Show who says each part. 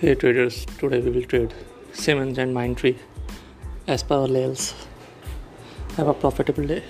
Speaker 1: Hey traders, today we will trade Siemens and Mindtree as per our. Have a profitable day.